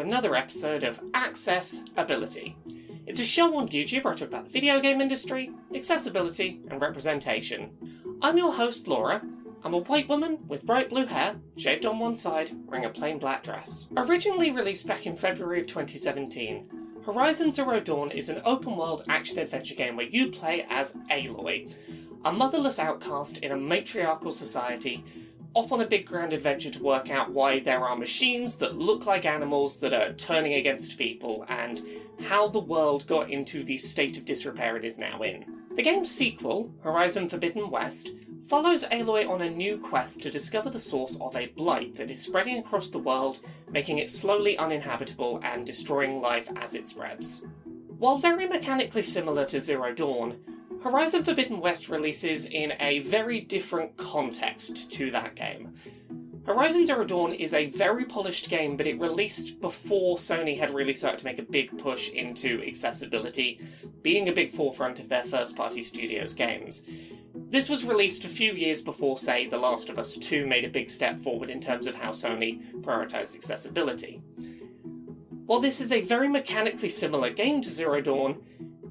another episode of Access Ability. It's a show on YouTube where I talk about the video game industry, accessibility, and representation. I'm your host, Laura. I'm a white woman with bright blue hair, shaved on one side, wearing a plain black dress. Originally released back in February of 2017, Horizon Zero Dawn is an open world action adventure game where you play as Aloy, a motherless outcast in a matriarchal society off on a big grand adventure to work out why there are machines that look like animals that are turning against people and how the world got into the state of disrepair it is now in. The game's sequel, Horizon Forbidden West, follows Aloy on a new quest to discover the source of a blight that is spreading across the world, making it slowly uninhabitable and destroying life as it spreads. While very mechanically similar to Zero Dawn, Horizon Forbidden West releases in a very different context to that game. Horizon Zero Dawn is a very polished game, but it released before Sony had really started to make a big push into accessibility, being a big forefront of their first party studios games. This was released a few years before, say, The Last of Us 2 made a big step forward in terms of how Sony prioritized accessibility. While this is a very mechanically similar game to Zero Dawn,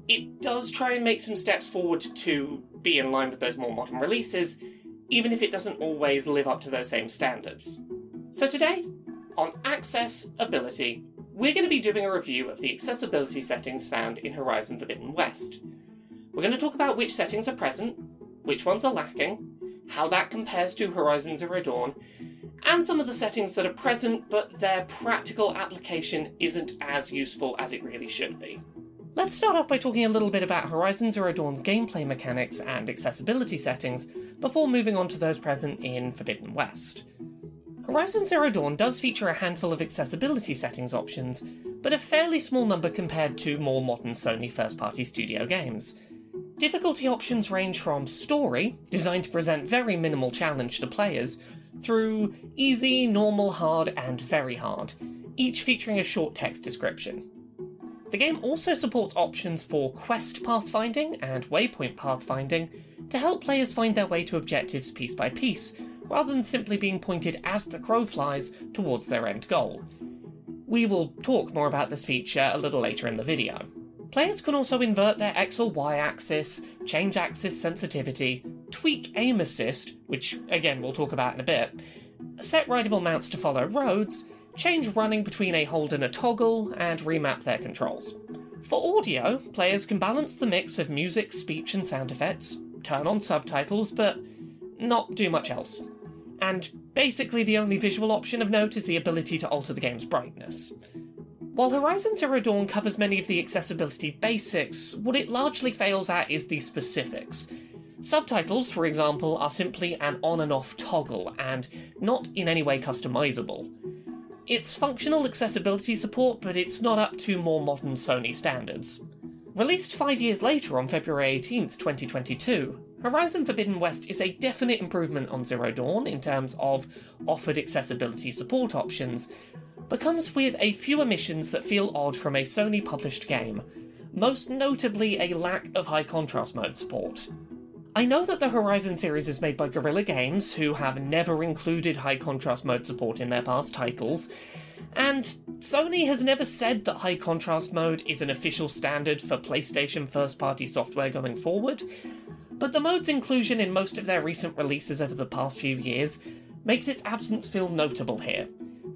it does try and make some steps forward to be in line with those more modern releases, even if it doesn't always live up to those same standards. So today, on Access Ability, we're going to be doing a review of the accessibility settings found in Horizon Forbidden West. We're going to talk about which settings are present, which ones are lacking, how that compares to Horizon Zero Dawn, and some of the settings that are present but their practical application isn't as useful as it really should be. Let's start off by talking a little bit about Horizon Zero Dawn's gameplay mechanics and accessibility settings before moving on to those present in Forbidden West. Horizon Zero Dawn does feature a handful of accessibility settings options, but a fairly small number compared to more modern Sony first party studio games. Difficulty options range from story, designed to present very minimal challenge to players, through easy, normal, hard, and very hard, each featuring a short text description. The game also supports options for quest pathfinding and waypoint pathfinding to help players find their way to objectives piece by piece, rather than simply being pointed as the crow flies towards their end goal. We will talk more about this feature a little later in the video. Players can also invert their X or Y axis, change axis sensitivity, tweak aim assist, which again we'll talk about in a bit, set rideable mounts to follow roads, change running between a hold and a toggle, and remap their controls. For audio, players can balance the mix of music, speech, and sound effects, turn on subtitles, but not do much else. And basically, the only visual option of note is the ability to alter the game's brightness. While Horizon Zero Dawn covers many of the accessibility basics, what it largely fails at is the specifics. Subtitles, for example, are simply an on and off toggle and not in any way customizable. It's functional accessibility support, but it's not up to more modern Sony standards. Released five years later on February 18th, 2022, Horizon Forbidden West is a definite improvement on Zero Dawn in terms of offered accessibility support options, but comes with a few omissions that feel odd from a Sony published game, most notably a lack of high contrast mode support. I know that the Horizon series is made by Guerrilla Games, who have never included high contrast mode support in their past titles, and Sony has never said that high contrast mode is an official standard for PlayStation first party software going forward, but the mode's inclusion in most of their recent releases over the past few years makes its absence feel notable here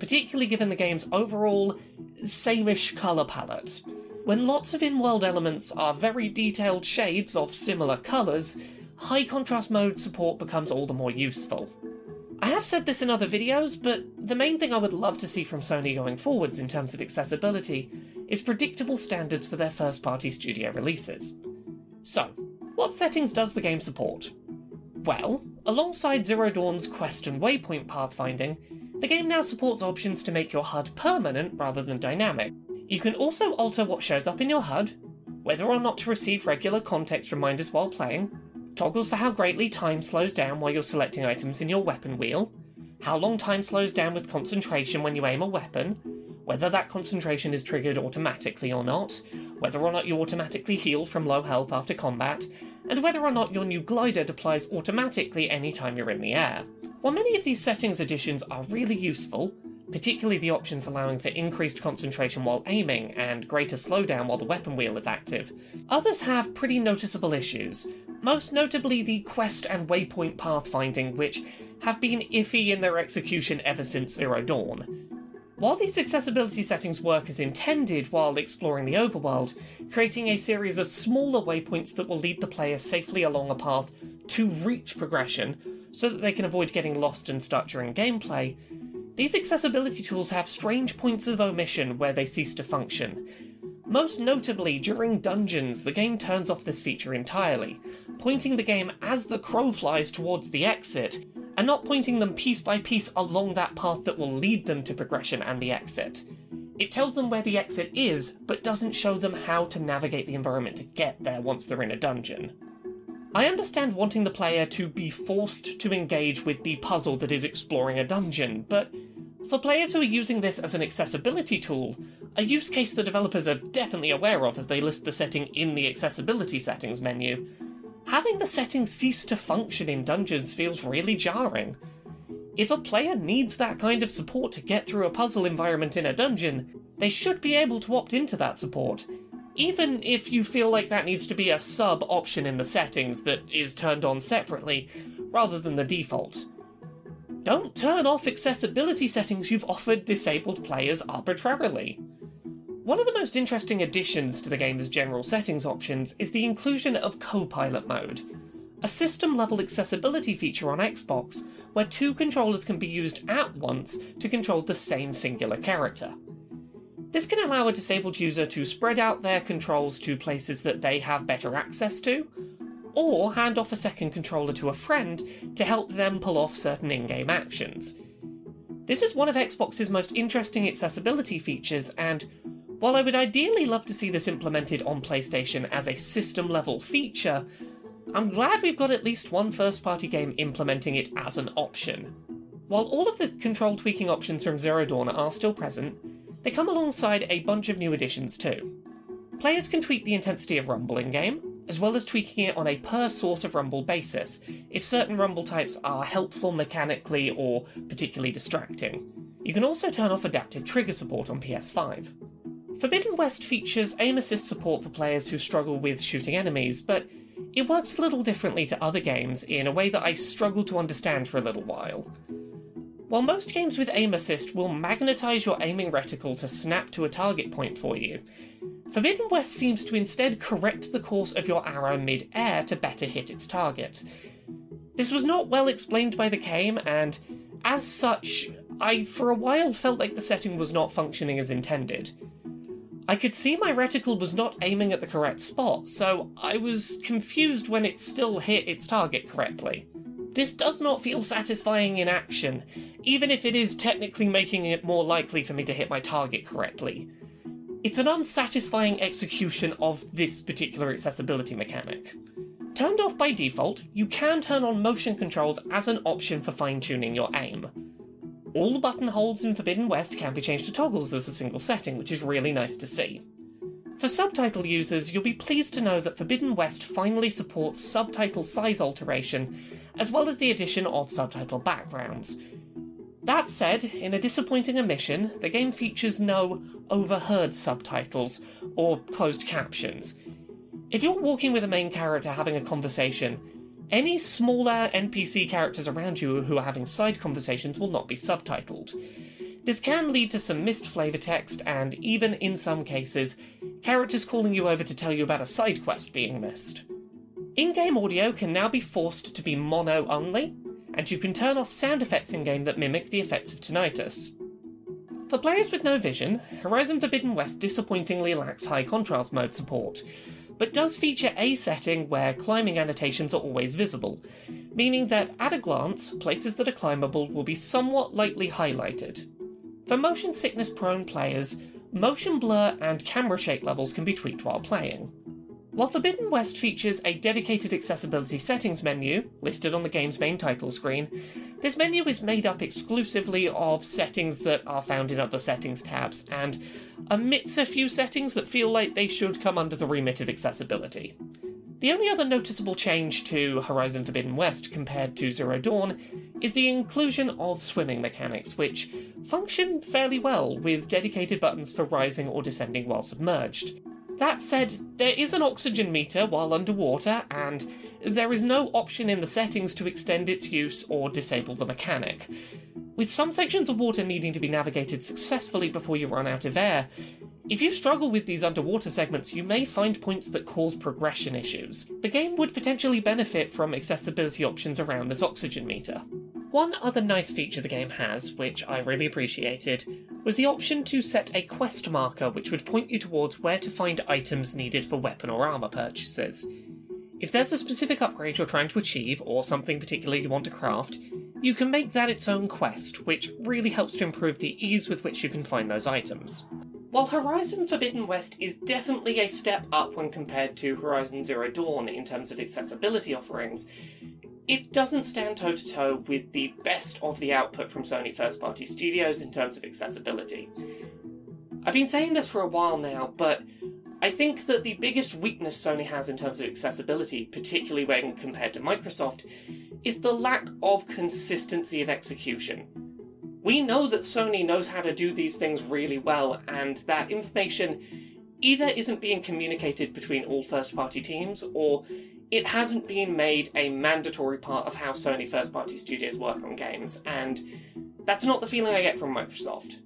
particularly given the game's overall sameish colour palette. When lots of in world elements are very detailed shades of similar colours, high contrast mode support becomes all the more useful. I have said this in other videos, but the main thing I would love to see from Sony going forwards in terms of accessibility is predictable standards for their first party studio releases. So, what settings does the game support? Well, alongside Zero Dawn's quest and waypoint pathfinding, the game now supports options to make your HUD permanent rather than dynamic. You can also alter what shows up in your HUD, whether or not to receive regular context reminders while playing, toggles for how greatly time slows down while you're selecting items in your weapon wheel, how long time slows down with concentration when you aim a weapon, whether that concentration is triggered automatically or not, whether or not you automatically heal from low health after combat, and whether or not your new glider deploys automatically anytime you're in the air. While many of these settings additions are really useful, particularly the options allowing for increased concentration while aiming and greater slowdown while the weapon wheel is active. Others have pretty noticeable issues, most notably the quest and waypoint pathfinding, which have been iffy in their execution ever since Zero Dawn. While these accessibility settings work as intended while exploring the overworld, creating a series of smaller waypoints that will lead the player safely along a path to reach progression so that they can avoid getting lost and stuck during gameplay, these accessibility tools have strange points of omission where they cease to function. Most notably, during dungeons, the game turns off this feature entirely, pointing the game as the crow flies towards the exit, and not pointing them piece by piece along that path that will lead them to progression and the exit. It tells them where the exit is, but doesn't show them how to navigate the environment to get there once they're in a dungeon. I understand wanting the player to be forced to engage with the puzzle that is exploring a dungeon, but for players who are using this as an accessibility tool, a use case the developers are definitely aware of as they list the setting in the accessibility settings menu, having the setting cease to function in dungeons feels really jarring. If a player needs that kind of support to get through a puzzle environment in a dungeon, they should be able to opt into that support, even if you feel like that needs to be a sub option in the settings that is turned on separately, rather than the default. Don't turn off accessibility settings you've offered disabled players arbitrarily. One of the most interesting additions to the game's general settings options is the inclusion of Copilot mode, a system level accessibility feature on Xbox where two controllers can be used at once to control the same singular character. This can allow a disabled user to spread out their controls to places that they have better access to, or hand off a second controller to a friend to help them pull off certain in game actions. This is one of Xbox's most interesting accessibility features, and while I would ideally love to see this implemented on PlayStation as a system level feature, I'm glad we've got at least one first party game implementing it as an option. While all of the control tweaking options from Zero Dawn are still present, they come alongside a bunch of new additions too. Players can tweak the intensity of rumble in game, as well as tweaking it on a per source of rumble basis, if certain rumble types are helpful mechanically or particularly distracting. You can also turn off adaptive trigger support on PS5. Forbidden West features aim assist support for players who struggle with shooting enemies, but it works a little differently to other games in a way that I struggled to understand for a little while. While most games with aim assist will magnetize your aiming reticle to snap to a target point for you, Forbidden West seems to instead correct the course of your arrow mid air to better hit its target. This was not well explained by the game, and as such, I for a while felt like the setting was not functioning as intended. I could see my reticle was not aiming at the correct spot, so I was confused when it still hit its target correctly. This does not feel satisfying in action, even if it is technically making it more likely for me to hit my target correctly. It's an unsatisfying execution of this particular accessibility mechanic. Turned off by default, you can turn on motion controls as an option for fine tuning your aim. All the button holds in Forbidden West can be changed to toggles as a single setting, which is really nice to see. For subtitle users, you'll be pleased to know that Forbidden West finally supports subtitle size alteration, as well as the addition of subtitle backgrounds. That said, in a disappointing omission, the game features no overheard subtitles or closed captions. If you're walking with a main character having a conversation, any smaller NPC characters around you who are having side conversations will not be subtitled. This can lead to some missed flavour text, and even in some cases, characters calling you over to tell you about a side quest being missed. In game audio can now be forced to be mono only, and you can turn off sound effects in game that mimic the effects of tinnitus. For players with no vision, Horizon Forbidden West disappointingly lacks high contrast mode support, but does feature a setting where climbing annotations are always visible, meaning that at a glance, places that are climbable will be somewhat lightly highlighted. For motion sickness prone players, motion blur and camera shake levels can be tweaked while playing. While Forbidden West features a dedicated accessibility settings menu, listed on the game's main title screen, this menu is made up exclusively of settings that are found in other settings tabs, and omits a few settings that feel like they should come under the remit of accessibility. The only other noticeable change to Horizon Forbidden West compared to Zero Dawn is the inclusion of swimming mechanics, which function fairly well with dedicated buttons for rising or descending while submerged. That said, there is an oxygen meter while underwater, and there is no option in the settings to extend its use or disable the mechanic. With some sections of water needing to be navigated successfully before you run out of air, if you struggle with these underwater segments, you may find points that cause progression issues. The game would potentially benefit from accessibility options around this oxygen meter. One other nice feature the game has, which I really appreciated, was the option to set a quest marker which would point you towards where to find items needed for weapon or armour purchases. If there's a specific upgrade you're trying to achieve, or something particular you want to craft, you can make that its own quest, which really helps to improve the ease with which you can find those items. While Horizon Forbidden West is definitely a step up when compared to Horizon Zero Dawn in terms of accessibility offerings, it doesn't stand toe to toe with the best of the output from Sony first party studios in terms of accessibility. I've been saying this for a while now, but I think that the biggest weakness Sony has in terms of accessibility, particularly when compared to Microsoft, is the lack of consistency of execution. We know that Sony knows how to do these things really well, and that information either isn't being communicated between all first party teams, or it hasn't been made a mandatory part of how Sony first party studios work on games, and that's not the feeling I get from Microsoft.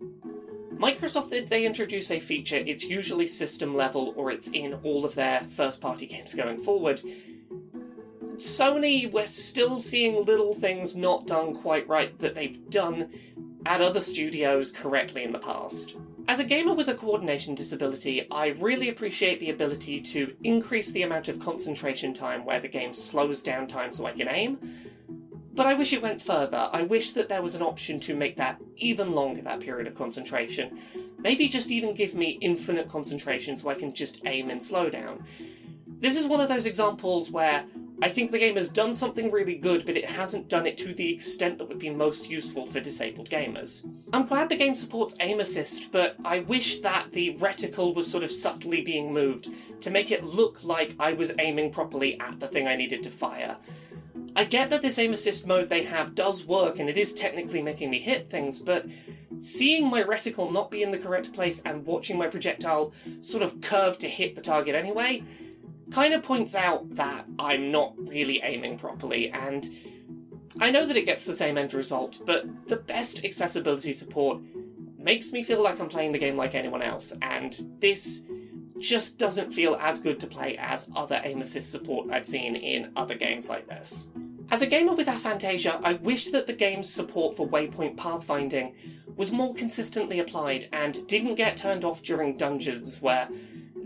Microsoft, if they introduce a feature, it's usually system level or it's in all of their first party games going forward. Sony, we're still seeing little things not done quite right that they've done at other studios correctly in the past. As a gamer with a coordination disability, I really appreciate the ability to increase the amount of concentration time where the game slows down time so I can aim. But I wish it went further. I wish that there was an option to make that even longer, that period of concentration. Maybe just even give me infinite concentration so I can just aim and slow down. This is one of those examples where I think the game has done something really good, but it hasn't done it to the extent that would be most useful for disabled gamers. I'm glad the game supports aim assist, but I wish that the reticle was sort of subtly being moved to make it look like I was aiming properly at the thing I needed to fire. I get that this aim assist mode they have does work and it is technically making me hit things, but seeing my reticle not be in the correct place and watching my projectile sort of curve to hit the target anyway kind of points out that I'm not really aiming properly, and I know that it gets the same end result, but the best accessibility support makes me feel like I'm playing the game like anyone else, and this just doesn't feel as good to play as other aim assist support I've seen in other games like this. As a gamer with aphantasia, I wish that the game's support for waypoint pathfinding was more consistently applied and didn't get turned off during dungeons where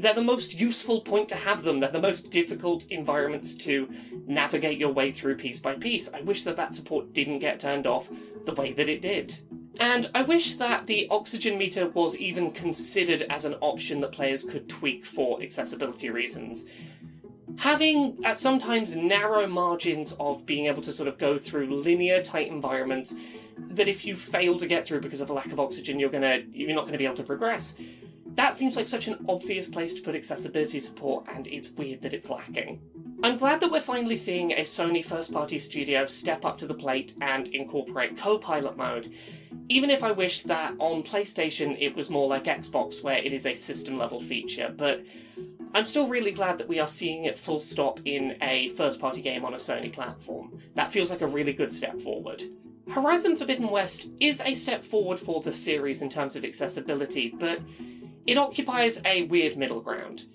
they're the most useful point to have them. They're the most difficult environments to navigate your way through piece by piece. I wish that that support didn't get turned off the way that it did. And I wish that the oxygen meter was even considered as an option that players could tweak for accessibility reasons. Having at sometimes narrow margins of being able to sort of go through linear tight environments that if you fail to get through because of a lack of oxygen you're gonna you're not gonna be able to progress that seems like such an obvious place to put accessibility support, and it's weird that it's lacking. I'm glad that we're finally seeing a Sony first party studio step up to the plate and incorporate co pilot mode, even if I wish that on PlayStation it was more like Xbox, where it is a system level feature, but I'm still really glad that we are seeing it full stop in a first party game on a Sony platform. That feels like a really good step forward. Horizon Forbidden West is a step forward for the series in terms of accessibility, but it occupies a weird middle ground.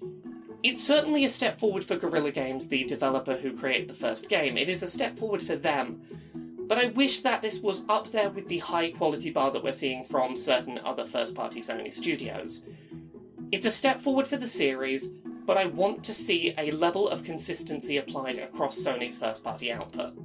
It's certainly a step forward for Guerrilla Games, the developer who created the first game. It is a step forward for them. But I wish that this was up there with the high quality bar that we're seeing from certain other first party Sony studios. It's a step forward for the series, but I want to see a level of consistency applied across Sony's first party output.